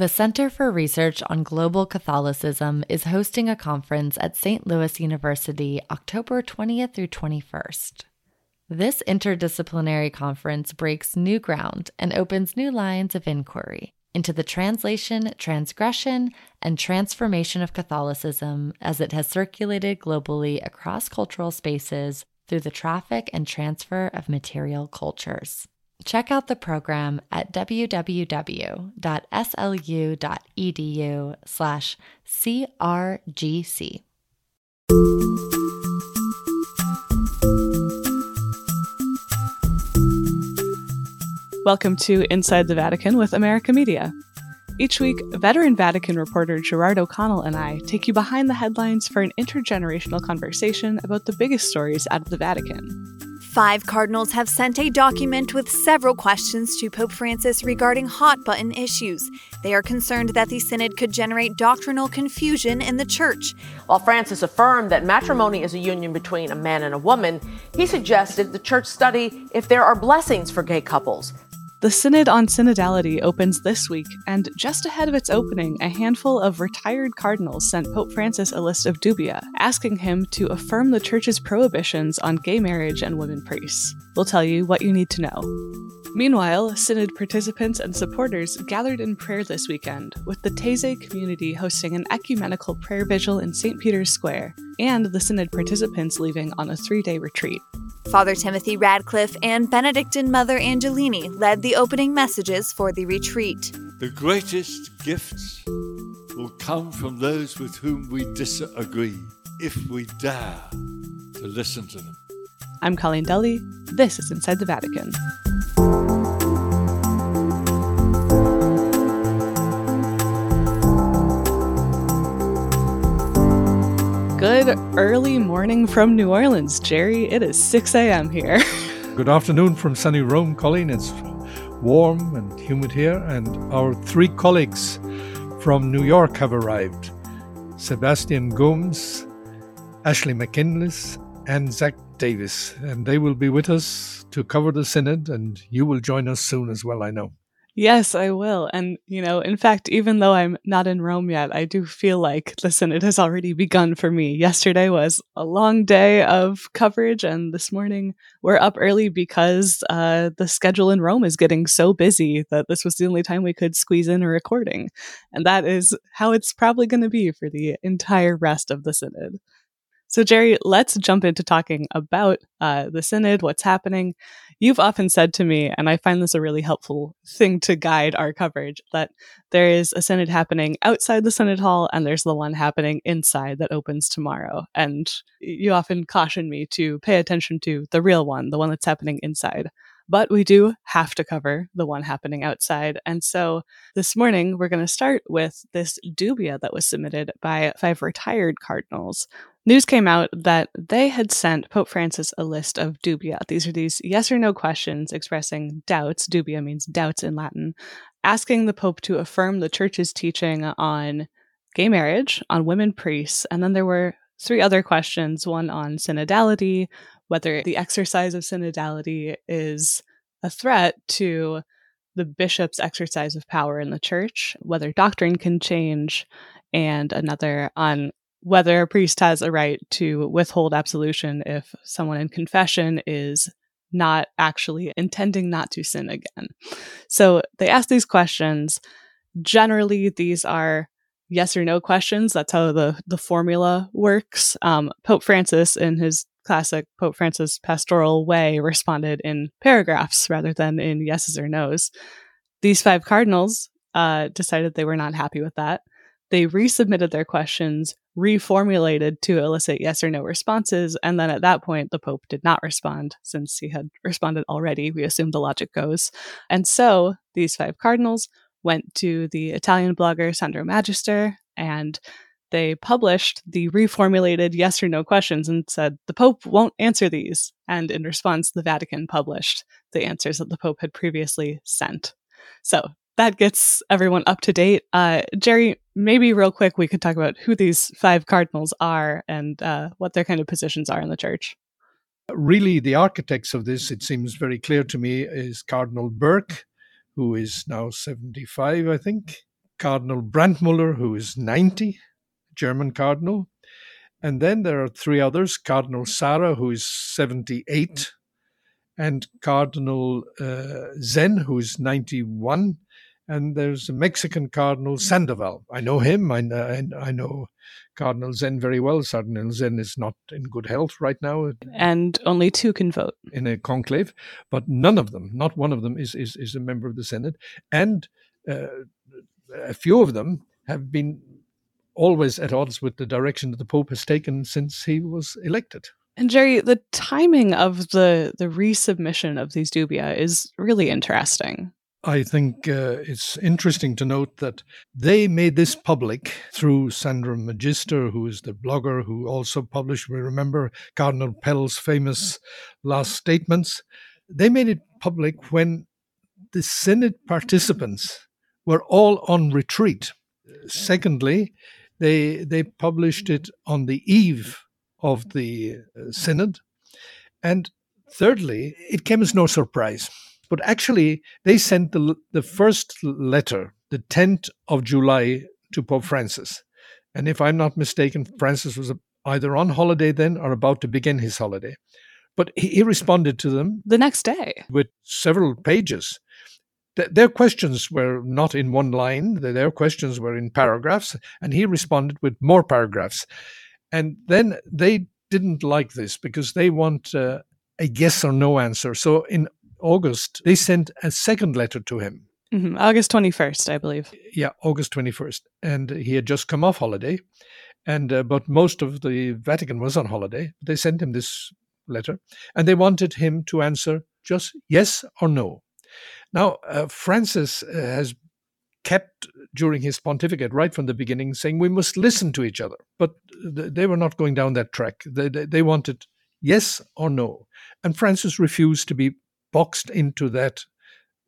The Center for Research on Global Catholicism is hosting a conference at St. Louis University October 20th through 21st. This interdisciplinary conference breaks new ground and opens new lines of inquiry into the translation, transgression, and transformation of Catholicism as it has circulated globally across cultural spaces through the traffic and transfer of material cultures. Check out the program at www.slu.edu slash crgc. Welcome to Inside the Vatican with America Media. Each week, veteran Vatican reporter Gerard O'Connell and I take you behind the headlines for an intergenerational conversation about the biggest stories out of the Vatican. Five cardinals have sent a document with several questions to Pope Francis regarding hot button issues. They are concerned that the synod could generate doctrinal confusion in the church. While Francis affirmed that matrimony is a union between a man and a woman, he suggested the church study if there are blessings for gay couples. The Synod on Synodality opens this week, and just ahead of its opening, a handful of retired cardinals sent Pope Francis a list of dubia, asking him to affirm the Church's prohibitions on gay marriage and women priests. We'll tell you what you need to know. Meanwhile, Synod participants and supporters gathered in prayer this weekend, with the Taizé community hosting an ecumenical prayer vigil in St. Peter's Square, and the Synod participants leaving on a three day retreat. Father Timothy Radcliffe and Benedictine Mother Angelini led the opening messages for the retreat. The greatest gifts will come from those with whom we disagree, if we dare to listen to them. I'm Colleen Dulle. This is Inside the Vatican. Early morning from New Orleans, Jerry. It is 6 a.m. here. Good afternoon from sunny Rome, Colleen. It's warm and humid here, and our three colleagues from New York have arrived Sebastian Gomes, Ashley McKinless, and Zach Davis. And they will be with us to cover the Synod, and you will join us soon as well, I know. Yes, I will. And, you know, in fact, even though I'm not in Rome yet, I do feel like the Synod has already begun for me. Yesterday was a long day of coverage, and this morning we're up early because uh, the schedule in Rome is getting so busy that this was the only time we could squeeze in a recording. And that is how it's probably going to be for the entire rest of the Synod. So, Jerry, let's jump into talking about uh, the Synod, what's happening. You've often said to me, and I find this a really helpful thing to guide our coverage, that there is a Synod happening outside the Synod Hall and there's the one happening inside that opens tomorrow. And you often caution me to pay attention to the real one, the one that's happening inside. But we do have to cover the one happening outside. And so this morning, we're going to start with this dubia that was submitted by five retired cardinals News came out that they had sent Pope Francis a list of dubia. These are these yes or no questions expressing doubts. Dubia means doubts in Latin, asking the Pope to affirm the Church's teaching on gay marriage, on women priests, and then there were three other questions one on synodality, whether the exercise of synodality is a threat to the bishop's exercise of power in the church, whether doctrine can change, and another on whether a priest has a right to withhold absolution if someone in confession is not actually intending not to sin again. So they ask these questions. Generally, these are yes or no questions. That's how the, the formula works. Um, Pope Francis, in his classic Pope Francis pastoral way, responded in paragraphs rather than in yeses or nos. These five cardinals uh, decided they were not happy with that. They resubmitted their questions, reformulated to elicit yes or no responses, and then at that point, the Pope did not respond since he had responded already. We assume the logic goes. And so these five cardinals went to the Italian blogger Sandro Magister and they published the reformulated yes or no questions and said the Pope won't answer these. And in response, the Vatican published the answers that the Pope had previously sent. So that gets everyone up to date. Uh, Jerry, maybe real quick, we could talk about who these five cardinals are and uh, what their kind of positions are in the church. Really, the architects of this, it seems very clear to me, is Cardinal Burke, who is now 75, I think. Cardinal Brandmüller, who is 90, German cardinal. And then there are three others Cardinal Sarah, who is 78, and Cardinal uh, Zen, who is 91. And there's a Mexican Cardinal Sandoval. I know him. I, I, I know Cardinal Zen very well. Cardinal Zen is not in good health right now. And only two can vote. In a conclave. But none of them, not one of them, is, is, is a member of the Synod. And uh, a few of them have been always at odds with the direction that the Pope has taken since he was elected. And Jerry, the timing of the the resubmission of these dubia is really interesting. I think uh, it's interesting to note that they made this public through Sandro Magister, who is the blogger who also published, we remember Cardinal Pell's famous last statements. They made it public when the Synod participants were all on retreat. Secondly, they, they published it on the eve of the uh, Synod. And thirdly, it came as no surprise. But actually, they sent the, the first letter, the 10th of July, to Pope Francis. And if I'm not mistaken, Francis was either on holiday then or about to begin his holiday. But he, he responded to them the next day with several pages their questions were not in one line, their questions were in paragraphs, and he responded with more paragraphs. And then they didn't like this because they want uh, a yes or no answer. So in August, they sent a second letter to him. Mm-hmm. August 21st, I believe. Yeah, August 21st. And he had just come off holiday. And uh, but most of the Vatican was on holiday. They sent him this letter and they wanted him to answer just yes or no. Now, uh, Francis uh, has kept during his pontificate right from the beginning saying we must listen to each other. But th- they were not going down that track. They, they, they wanted yes or no. And Francis refused to be boxed into that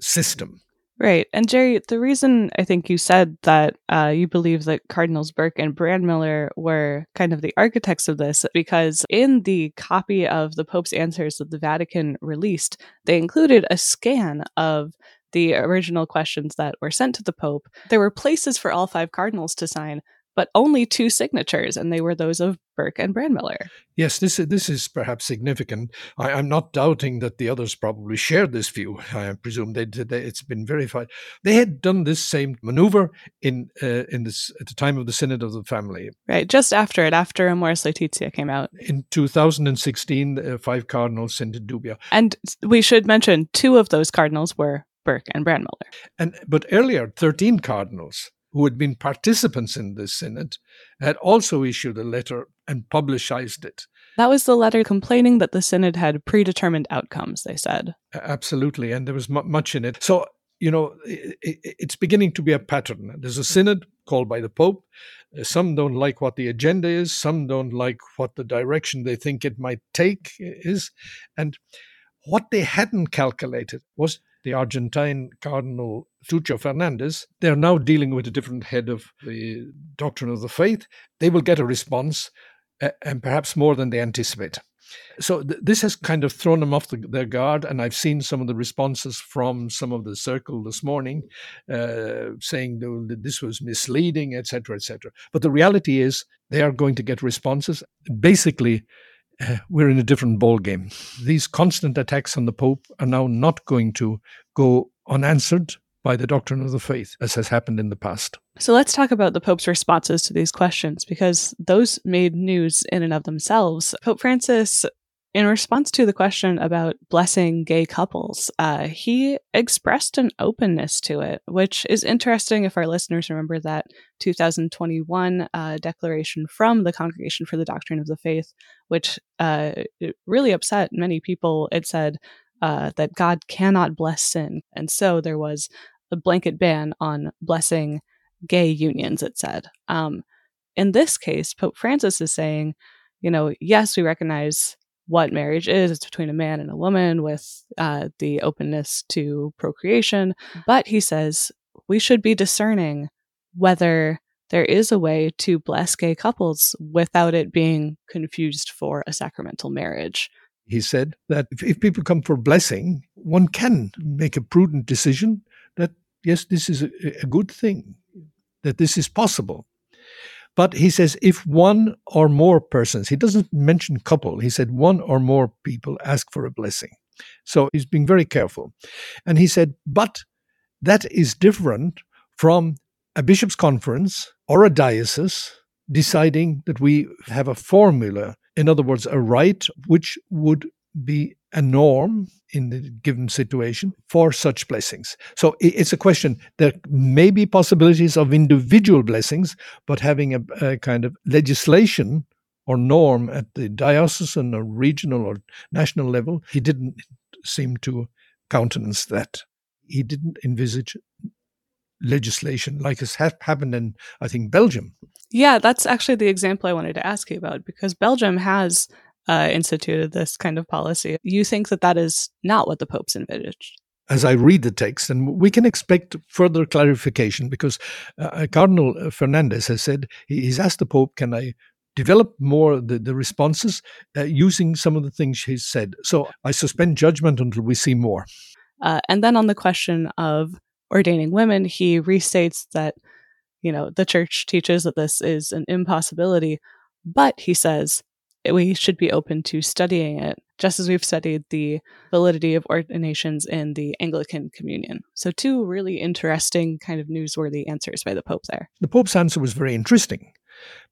system. Right. And Jerry, the reason I think you said that uh, you believe that Cardinals Burke and Brandmüller were kind of the architects of this, because in the copy of the Pope's answers that the Vatican released, they included a scan of the original questions that were sent to the Pope. There were places for all five cardinals to sign, but only two signatures, and they were those of Burke and Brandmüller. Yes, this is, this is perhaps significant. I, am not doubting that the others probably shared this view. I presume they, they, it's been verified. They had done this same maneuver in uh, in this at the time of the Synod of the Family. Right, just after it, after Amoris Laetitia came out in 2016, uh, five cardinals sent to dubia, and we should mention two of those cardinals were Burke and Brandmüller. And but earlier, 13 cardinals who had been participants in this synod, had also issued a letter and publicized it. That was the letter complaining that the synod had predetermined outcomes, they said. Absolutely, and there was m- much in it. So, you know, it, it, it's beginning to be a pattern. There's a synod called by the Pope. Uh, some don't like what the agenda is, some don't like what the direction they think it might take is. And what they hadn't calculated was the Argentine Cardinal Tucho Fernandez. They're now dealing with a different head of the doctrine of the faith. They will get a response, uh, and perhaps more than they anticipate. So th- this has kind of thrown them off the, their guard, and I've seen some of the responses from some of the circle this morning, uh, saying that this was misleading, etc., etc. But the reality is, they are going to get responses. Basically, uh, we're in a different ballgame. These constant attacks on the Pope are now not going to go unanswered by the doctrine of the faith, as has happened in the past. So let's talk about the Pope's responses to these questions, because those made news in and of themselves. Pope Francis in response to the question about blessing gay couples, uh, he expressed an openness to it, which is interesting if our listeners remember that 2021 uh, declaration from the Congregation for the Doctrine of the Faith, which uh, really upset many people. It said uh, that God cannot bless sin. And so there was a blanket ban on blessing gay unions, it said. Um, in this case, Pope Francis is saying, you know, yes, we recognize what marriage is. It's between a man and a woman with uh, the openness to procreation. But he says we should be discerning whether there is a way to bless gay couples without it being confused for a sacramental marriage. He said that if, if people come for blessing, one can make a prudent decision yes, this is a, a good thing. that this is possible. But he says if one or more persons, he doesn't mention couple, he said one or more people ask for a blessing. So he's being very careful. And he said, but that is different from a bishop's conference or a diocese deciding that we have a formula, in other words, a rite which would be a norm in the given situation for such blessings. So it's a question. There may be possibilities of individual blessings, but having a, a kind of legislation or norm at the diocesan or regional or national level, he didn't seem to countenance that. He didn't envisage legislation like has happened in, I think, Belgium. Yeah, that's actually the example I wanted to ask you about because Belgium has uh, instituted this kind of policy. You think that that is not what the Pope's envisaged? As I read the text, and we can expect further clarification because uh, uh Cardinal uh, Fernandez has said he's asked the Pope, "Can I develop more the, the responses uh, using some of the things he's said?" So I suspend judgment until we see more. Uh, and then on the question of ordaining women, he restates that you know the Church teaches that this is an impossibility, but he says we should be open to studying it, just as we've studied the validity of ordinations in the Anglican Communion. So, two really interesting, kind of newsworthy answers by the Pope there. The Pope's answer was very interesting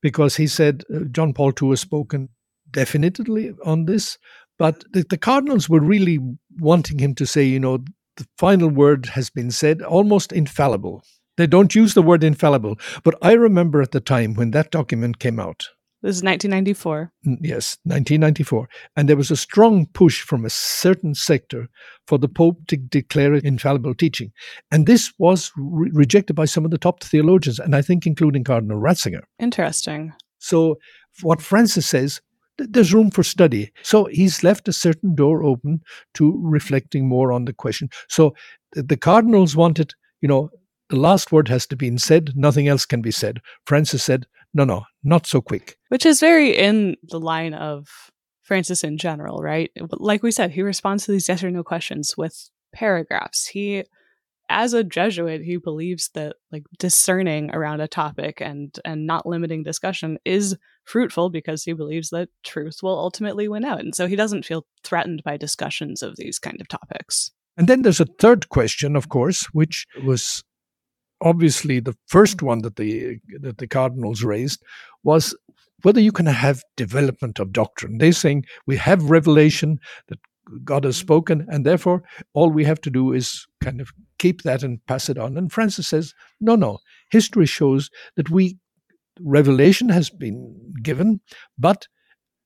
because he said uh, John Paul II has spoken definitely on this, but the, the cardinals were really wanting him to say, you know, the final word has been said, almost infallible. They don't use the word infallible, but I remember at the time when that document came out, this is 1994. Mm, yes, 1994. And there was a strong push from a certain sector for the Pope to declare it infallible teaching. And this was re- rejected by some of the top theologians, and I think including Cardinal Ratzinger. Interesting. So, what Francis says, there's room for study. So he's left a certain door open to reflecting more on the question. So the cardinals wanted, you know, the last word has to be said, nothing else can be said. Francis said, no, no, not so quick. Which is very in the line of Francis in general, right? Like we said, he responds to these yes or no questions with paragraphs. He, as a Jesuit, he believes that like discerning around a topic and and not limiting discussion is fruitful because he believes that truth will ultimately win out, and so he doesn't feel threatened by discussions of these kind of topics. And then there's a third question, of course, which was obviously the first mm. one that the that the cardinals raised was whether you can have development of doctrine. They're saying we have revelation that God has mm. spoken, and therefore all we have to do is kind of keep that and pass it on. And Francis says, no, no. History shows that we revelation has been given, but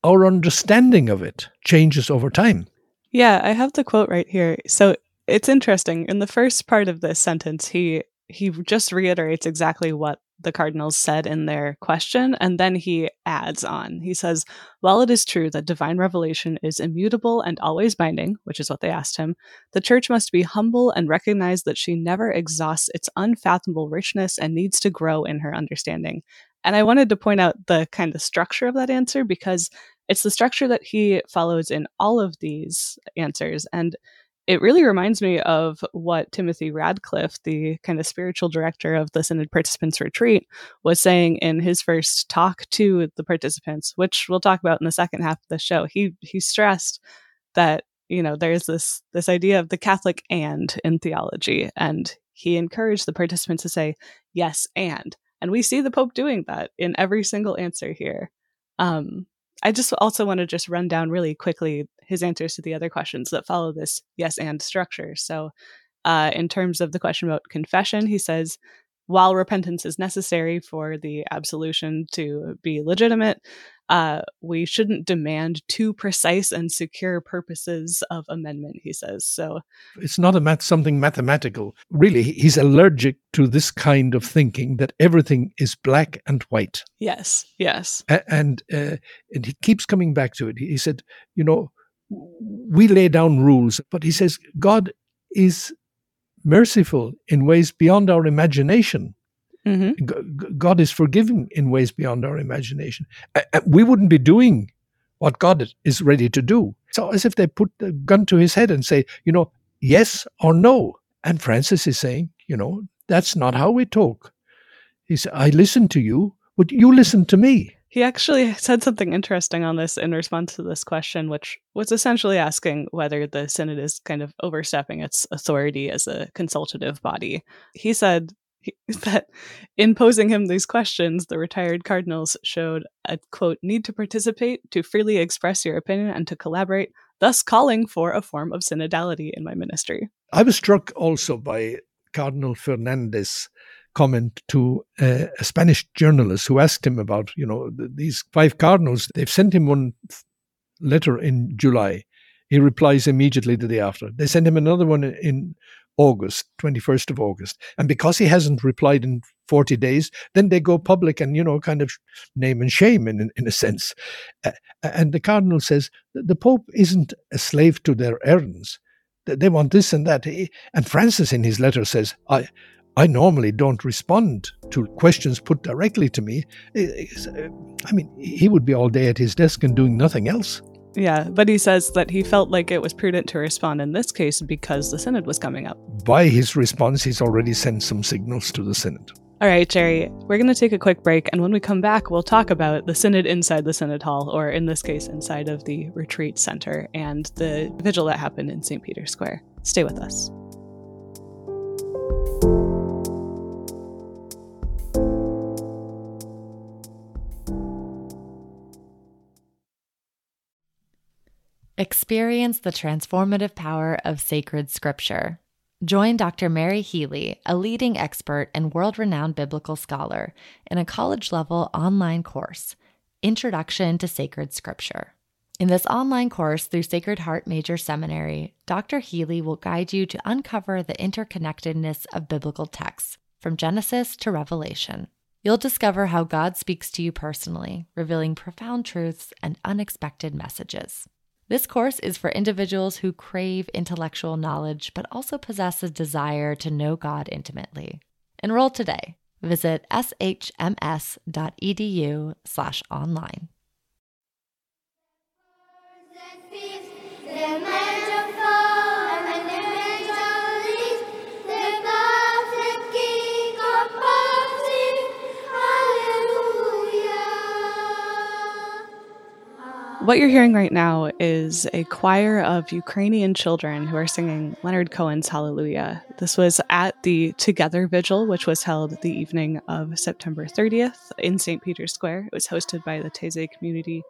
our understanding of it changes over time. Yeah, I have the quote right here. So it's interesting. In the first part of this sentence, he he just reiterates exactly what the Cardinals said in their question, and then he adds on. He says, While it is true that divine revelation is immutable and always binding, which is what they asked him, the Church must be humble and recognize that she never exhausts its unfathomable richness and needs to grow in her understanding. And I wanted to point out the kind of structure of that answer because it's the structure that he follows in all of these answers. And it really reminds me of what Timothy Radcliffe, the kind of spiritual director of the Synod Participants Retreat, was saying in his first talk to the participants, which we'll talk about in the second half of the show. He he stressed that you know there's this this idea of the Catholic and in theology, and he encouraged the participants to say yes and, and we see the Pope doing that in every single answer here. Um, I just also want to just run down really quickly his answers to the other questions that follow this yes and structure. So, uh, in terms of the question about confession, he says, while repentance is necessary for the absolution to be legitimate, uh, we shouldn't demand too precise and secure purposes of amendment, he says. So it's not a math, something mathematical. Really, he's allergic to this kind of thinking that everything is black and white. Yes, yes. A- and, uh, and he keeps coming back to it. He said, you know, we lay down rules, but he says God is merciful in ways beyond our imagination. Mm-hmm. God is forgiving in ways beyond our imagination. We wouldn't be doing what God is ready to do. So, as if they put the gun to his head and say, you know, yes or no. And Francis is saying, you know, that's not how we talk. He said, I listen to you, but you listen to me. He actually said something interesting on this in response to this question, which was essentially asking whether the Synod is kind of overstepping its authority as a consultative body. He said that in posing him these questions, the retired cardinals showed a quote, need to participate, to freely express your opinion, and to collaborate, thus calling for a form of synodality in my ministry. I was struck also by Cardinal Fernandez comment to uh, a Spanish journalist who asked him about, you know, th- these five cardinals. They've sent him one letter in July. He replies immediately the day after. They send him another one in August, 21st of August. And because he hasn't replied in 40 days, then they go public and, you know, kind of name and shame in, in a sense. Uh, and the cardinal says the Pope isn't a slave to their errands. They want this and that. And Francis, in his letter, says, I, I normally don't respond to questions put directly to me. I mean, he would be all day at his desk and doing nothing else. Yeah, but he says that he felt like it was prudent to respond in this case because the Synod was coming up. By his response, he's already sent some signals to the Synod. All right, Jerry, we're going to take a quick break, and when we come back, we'll talk about the Synod inside the Synod Hall, or in this case, inside of the Retreat Center, and the vigil that happened in St. Peter's Square. Stay with us. Experience the transformative power of sacred scripture. Join Dr. Mary Healy, a leading expert and world renowned biblical scholar, in a college level online course, Introduction to Sacred Scripture. In this online course through Sacred Heart Major Seminary, Dr. Healy will guide you to uncover the interconnectedness of biblical texts from Genesis to Revelation. You'll discover how God speaks to you personally, revealing profound truths and unexpected messages. This course is for individuals who crave intellectual knowledge but also possess a desire to know God intimately. Enroll today. Visit shms.edu/online. What you're hearing right now is a choir of Ukrainian children who are singing Leonard Cohen's Hallelujah. This was at the Together Vigil, which was held the evening of September 30th in St. Peter's Square. It was hosted by the Taizé community.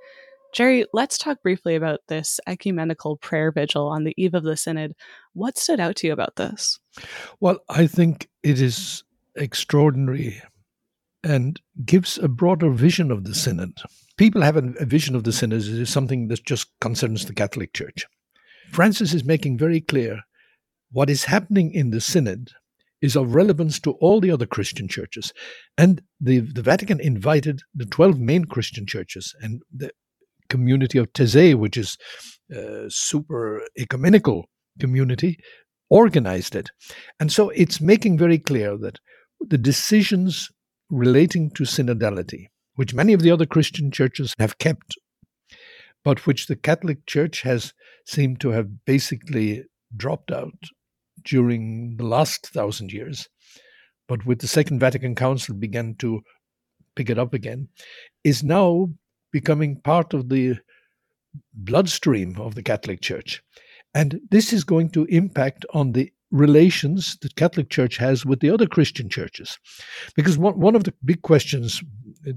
Jerry, let's talk briefly about this ecumenical prayer vigil on the eve of the Synod. What stood out to you about this? Well, I think it is extraordinary and gives a broader vision of the Synod people have a, vision of the Synod as something that just concerns the Catholic Church. Francis is making very clear what is happening in the Synod is of relevance to all the other Christian churches. And the, the Vatican invited the 12 main Christian churches and the community of Taizé, which is a super ecumenical community, organized it. And so it's making very clear that the decisions relating to synodality which many of the other Christian churches have kept, but which the Catholic Church has seemed to have basically dropped out during the last thousand years, but with the Second Vatican Council began to pick it up again, is now becoming part of the bloodstream of the Catholic Church. And this is going to impact on the relations the Catholic Church has with the other Christian churches. Because one, one of the big questions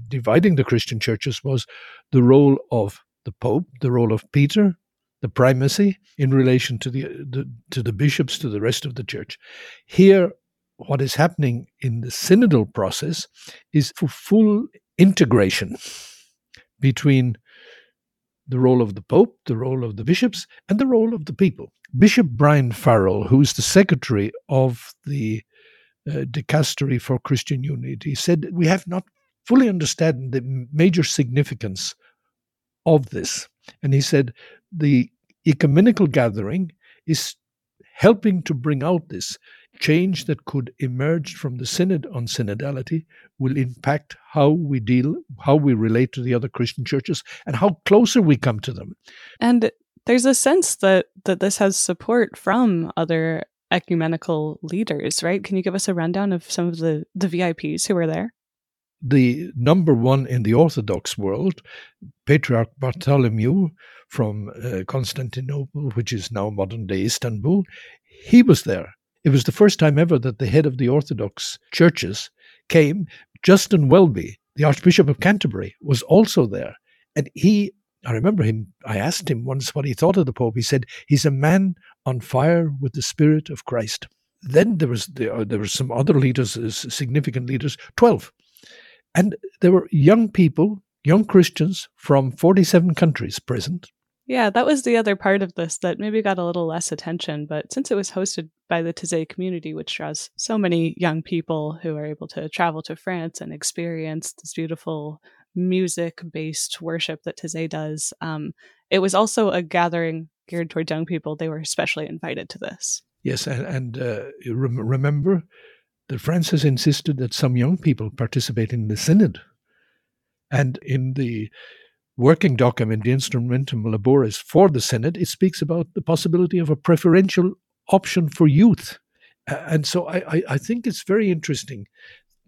dividing the Christian churches was the role of the Pope, the role of Peter, the primacy in relation to the, the to the bishops, to the rest of the church. Here, what is happening in the synodal process is for full integration between the role of the Pope, the role of the bishops, and the role of the people. Bishop Brian Farrell, who's the secretary of the uh, Dicastery for Christian Unity, said we have not fully understood the major significance of this. And he said the ecumenical gathering is helping to bring out this change that could emerge from the synod on synodality will impact how we deal how we relate to the other christian churches and how closer we come to them. And there's a sense that that this has support from other ecumenical leaders right? Can you give us a rundown of some of the the vips who were there? The number one in the Orthodox world, Patriarch Bartholomew from uh, Constantinople, which is now modern day Istanbul, he was there. It was the first time ever that the head of the Orthodox churches came. Justin Welby, the Archbishop of Canterbury, was also there. And he, I remember him, I asked him once what he thought of the Pope. He said, he's a man on fire with the Spirit of Christ. Then there was the, uh, there were some other leaders, uh, significant leaders, 12. And there were young people, young Christians from 47 countries present. Yeah, that was the other part of this that maybe got a little less attention. But since it was hosted by the Taizé community, which draws so many young people who are able to travel to France and experience this beautiful music based worship that Taizé does, um, it was also a gathering geared toward young people. They were especially invited to this. Yes, and, and uh, remember that Francis insisted that some young people participate in the synod. And in the working document, the Instrumentum Laboris for the synod, it speaks about the possibility of a preferential option for youth. And so I, I think it's very interesting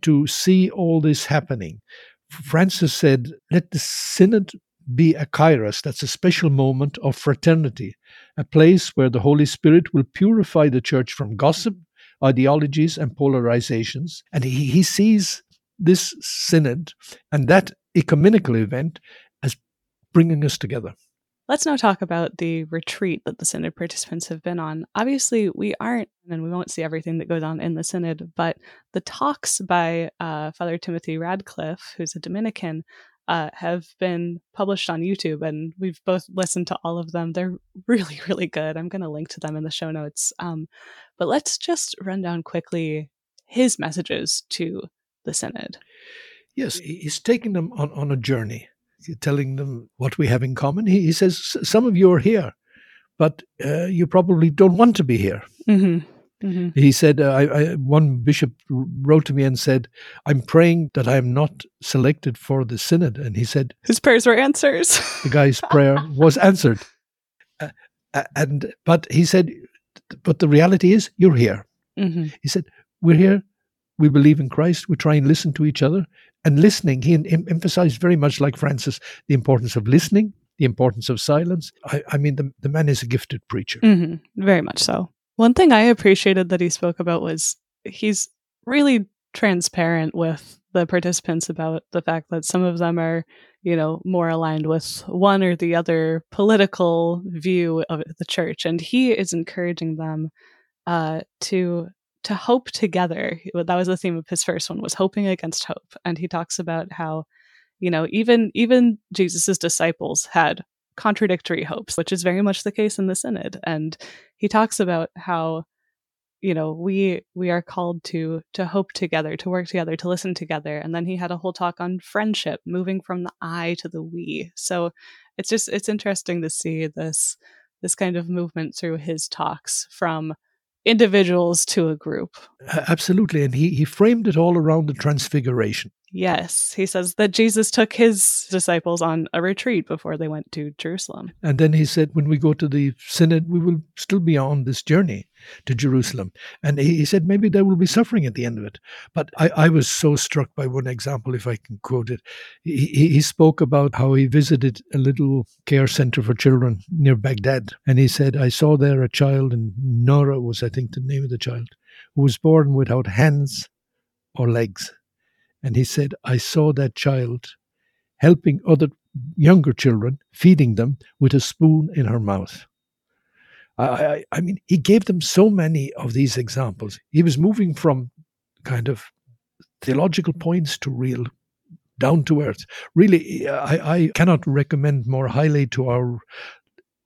to see all this happening. Francis said, let the synod be a kairos, that's a special moment of fraternity, a place where the Holy Spirit will purify the church from gossip, ideologies, and polarizations. And he, he sees this synod and that ecumenical event bringing us together. Let's now talk about the retreat that the Synod participants have been on. Obviously, we aren't, and we won't see everything that goes on in the Synod, but the talks by uh, Father Timothy Radcliffe, who's a Dominican, uh, have been published on YouTube, and we've both listened to all of them. They're really, really good. I'm going to link to them in the show notes. Um, but let's just run down quickly his messages to the Synod. Yes, he's taking them on, on a journey telling them what we have in common. He, he says, Some of you are here, but uh, you probably don't want to be here. Mm-hmm. Mm-hmm. He said, uh, I, I, one bishop wrote to me and said, I'm praying that I am not selected for the synod. And he said, His prayers were answers. the guy's prayer was answered. Uh, uh, and But he said, But the reality is, you're here. Mm-hmm. He said, We're here. We believe in Christ. We try and listen to each other and listening. He em- emphasized very much like Francis the importance of listening, the importance of silence. I, I mean, the, the man is a gifted preacher. Mm-hmm. Very much so. One thing I appreciated that he spoke about was he's really transparent with the participants about the fact that some of them are, you know, more aligned with one or the other political view of the church. And he is encouraging them uh, to to hope together. That was the theme of his first one was hoping against hope. And he talks about how, you know, even even Jesus's disciples had contradictory hopes, which is very much the case in the synod. And he talks about how you know we we are called to to hope together to work together to listen together and then he had a whole talk on friendship moving from the i to the we so it's just it's interesting to see this this kind of movement through his talks from individuals to a group. Absolutely. And he, he framed it all around the transfiguration. Yes, he says that Jesus took his disciples on a retreat before they went to Jerusalem. And then he said, when we go to the synod, we will still be on this journey to Jerusalem. And he, said, maybe there will be suffering at the end of it. But I, I was so struck by one example, if I can quote it. He, he spoke about how he visited a little care center for children near Baghdad. And he said, I saw there a child, and Nora was, I think, the name of the child, who was born without hands or legs and he said, I saw that child helping other younger children, feeding them with a spoon in her mouth. I, I, I mean, he gave them so many of these examples. He was moving from kind of theological points to real down to earth. Really, I, I cannot recommend more highly to our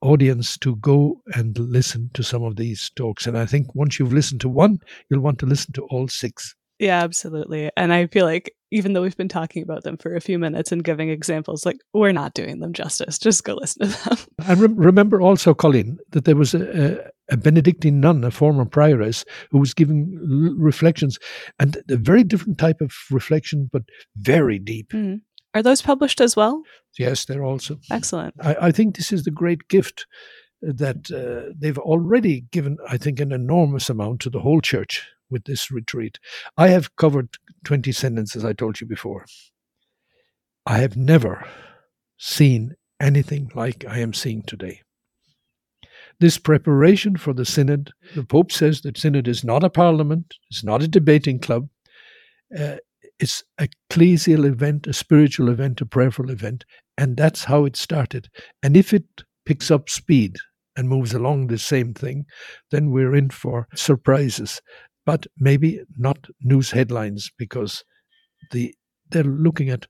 audience to go and listen to some of these talks. And I think once you've listened to one, you'll want to listen to all six. Yeah, absolutely. And I feel like even though we've been talking about them for a few minutes and giving examples, like we're not doing them justice. Just go listen to them. And re- remember also, Colleen, that there was a, a, Benedictine nun, a former prioress, who was giving l- reflections, and a very different type of reflection, but very deep. Mm. Are those published as well? Yes, they're also. Excellent. I, I think this is the great gift that uh, they've already given, I think, an enormous amount to the whole church with this retreat. I have covered 20 synods, as I told you before. I have never seen anything like I am seeing today. This preparation for the synod, the Pope says that synod is not a parliament, it's not a debating club, uh, it's a ecclesial event, a spiritual event, a prayerful event, and that's how it started. And if it picks up speed and moves along the same thing, then we're in for surprises. But maybe not news headlines because the they're looking at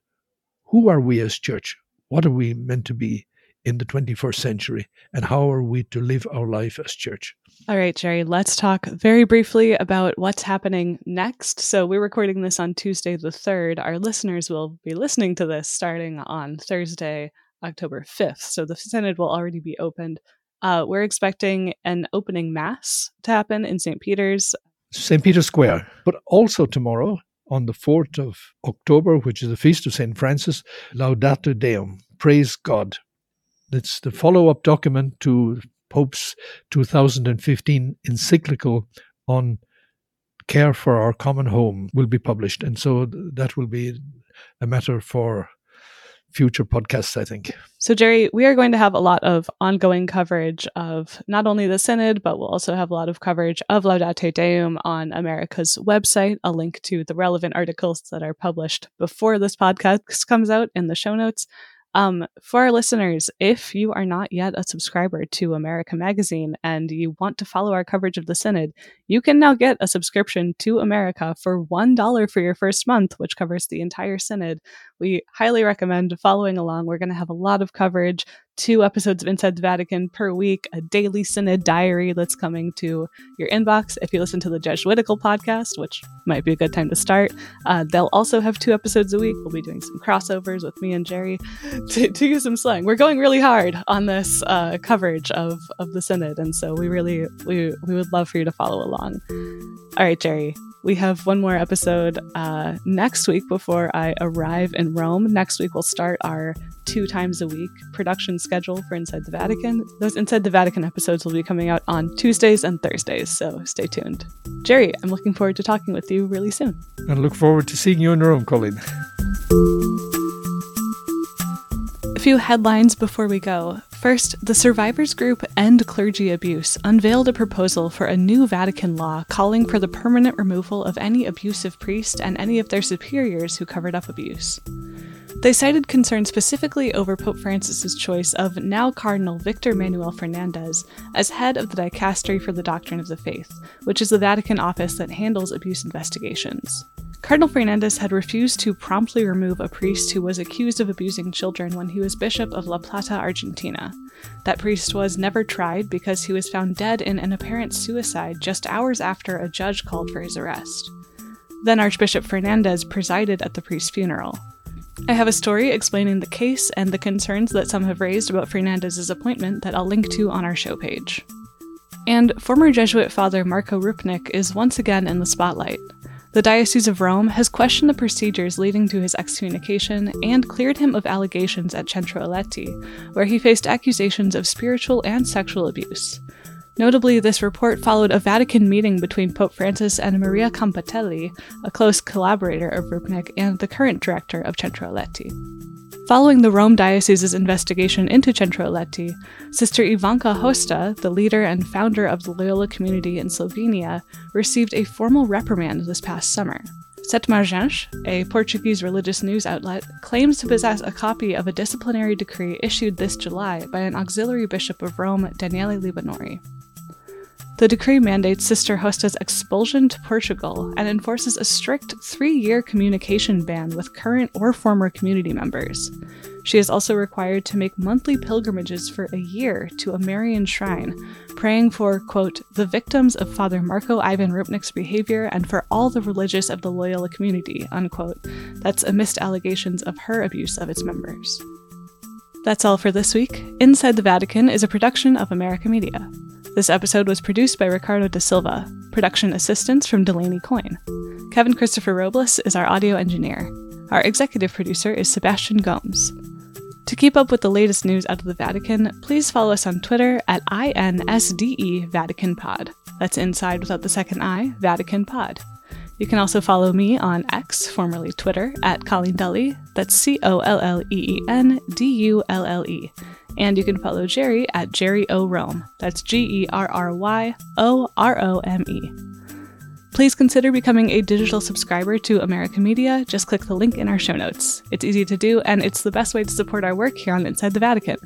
who are we as church? What are we meant to be in the 21st century? And how are we to live our life as church? All right, Jerry, let's talk very briefly about what's happening next. So, we're recording this on Tuesday, the 3rd. Our listeners will be listening to this starting on Thursday, October 5th. So, the Synod will already be opened. Uh, we're expecting an opening mass to happen in St. Peter's. St. Peter's Square, but also tomorrow on the 4th of October, which is the feast of St. Francis, Laudate Deum, praise God. It's the follow up document to Pope's 2015 encyclical on care for our common home will be published. And so that will be a matter for future podcasts, I think. So, Jerry, we are going to have a lot of ongoing coverage of not only the Synod, but we'll also have a lot of coverage of Laudate Deum on America's website. A link to the relevant articles that are published before this podcast comes out in the show notes. Um, for our listeners, if you are not yet a subscriber to America Magazine and you want to follow our coverage of the Synod, you can now get a subscription to America for $1 for your first month, which covers the entire Synod. We highly recommend following along. We're going to have a lot of coverage two episodes of Inside the Vatican per week, a daily synod diary that's coming to your inbox. If you listen to the Jesuitical podcast, which might be a good time to start, uh, they'll also have two episodes a week. We'll be doing some crossovers with me and Jerry to, to use some slang. We're going really hard on this uh, coverage of, of the synod, and so we really we we would love for you to follow along. All right, Jerry, we have one more episode uh, next week before I arrive in Rome. Next week, we'll start our two times a week production schedule for Inside the Vatican. Those Inside the Vatican episodes will be coming out on Tuesdays and Thursdays, so stay tuned. Jerry, I'm looking forward to talking with you really soon. And look forward to seeing you in Rome, Colleen. A few headlines before we go. First, the survivors group End Clergy Abuse unveiled a proposal for a new Vatican law calling for the permanent removal of any abusive priest and any of their superiors who covered up abuse. They cited concern specifically over Pope Francis's choice of now Cardinal Victor Manuel Fernandez as head of the Dicastery for the Doctrine of the Faith, which is the Vatican office that handles abuse investigations. Cardinal Fernandez had refused to promptly remove a priest who was accused of abusing children when he was Bishop of La Plata, Argentina. That priest was never tried because he was found dead in an apparent suicide just hours after a judge called for his arrest. Then Archbishop Fernandez presided at the priest's funeral. I have a story explaining the case and the concerns that some have raised about Fernandez's appointment that I'll link to on our show page. And former Jesuit father Marko Rupnik is once again in the spotlight. The Diocese of Rome has questioned the procedures leading to his excommunication and cleared him of allegations at Centro Aletti, where he faced accusations of spiritual and sexual abuse. Notably, this report followed a Vatican meeting between Pope Francis and Maria Campatelli, a close collaborator of Rupnik and the current director of Centro Aletti. Following the Rome Diocese's investigation into Centro Aletti, Sister Ivanka Hosta, the leader and founder of the Loyola community in Slovenia, received a formal reprimand this past summer. Sete Margens, a Portuguese religious news outlet, claims to possess a copy of a disciplinary decree issued this July by an auxiliary bishop of Rome, Daniele Libanori. The decree mandates Sister Hosta's expulsion to Portugal and enforces a strict three year communication ban with current or former community members. She is also required to make monthly pilgrimages for a year to a Marian shrine, praying for, quote, the victims of Father Marko Ivan Rupnik's behavior and for all the religious of the Loyola community, unquote. That's amidst allegations of her abuse of its members. That's all for this week. Inside the Vatican is a production of America Media. This episode was produced by Ricardo da Silva, production assistance from Delaney Coyne. Kevin Christopher Robles is our audio engineer. Our executive producer is Sebastian Gomes. To keep up with the latest news out of the Vatican, please follow us on Twitter at INSDE Vatican Pod. That's inside without the second I, Vatican Pod. You can also follow me on X, formerly Twitter, at Colleen Dulle. That's C O L L E E N D U L L E. And you can follow Gerry at Gerry O Rome. That's G E R R Y O R O M E. Please consider becoming a digital subscriber to America Media. Just click the link in our show notes. It's easy to do, and it's the best way to support our work here on Inside the Vatican.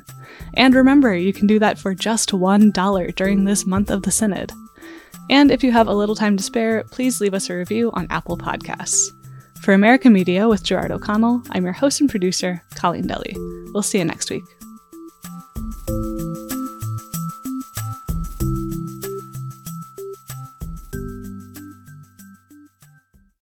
And remember, you can do that for just $1 during this month of the Synod. And if you have a little time to spare, please leave us a review on Apple Podcasts. For America Media with Gerard O'Connell, I'm your host and producer, Colleen Dulle. We'll see you next week. Bye.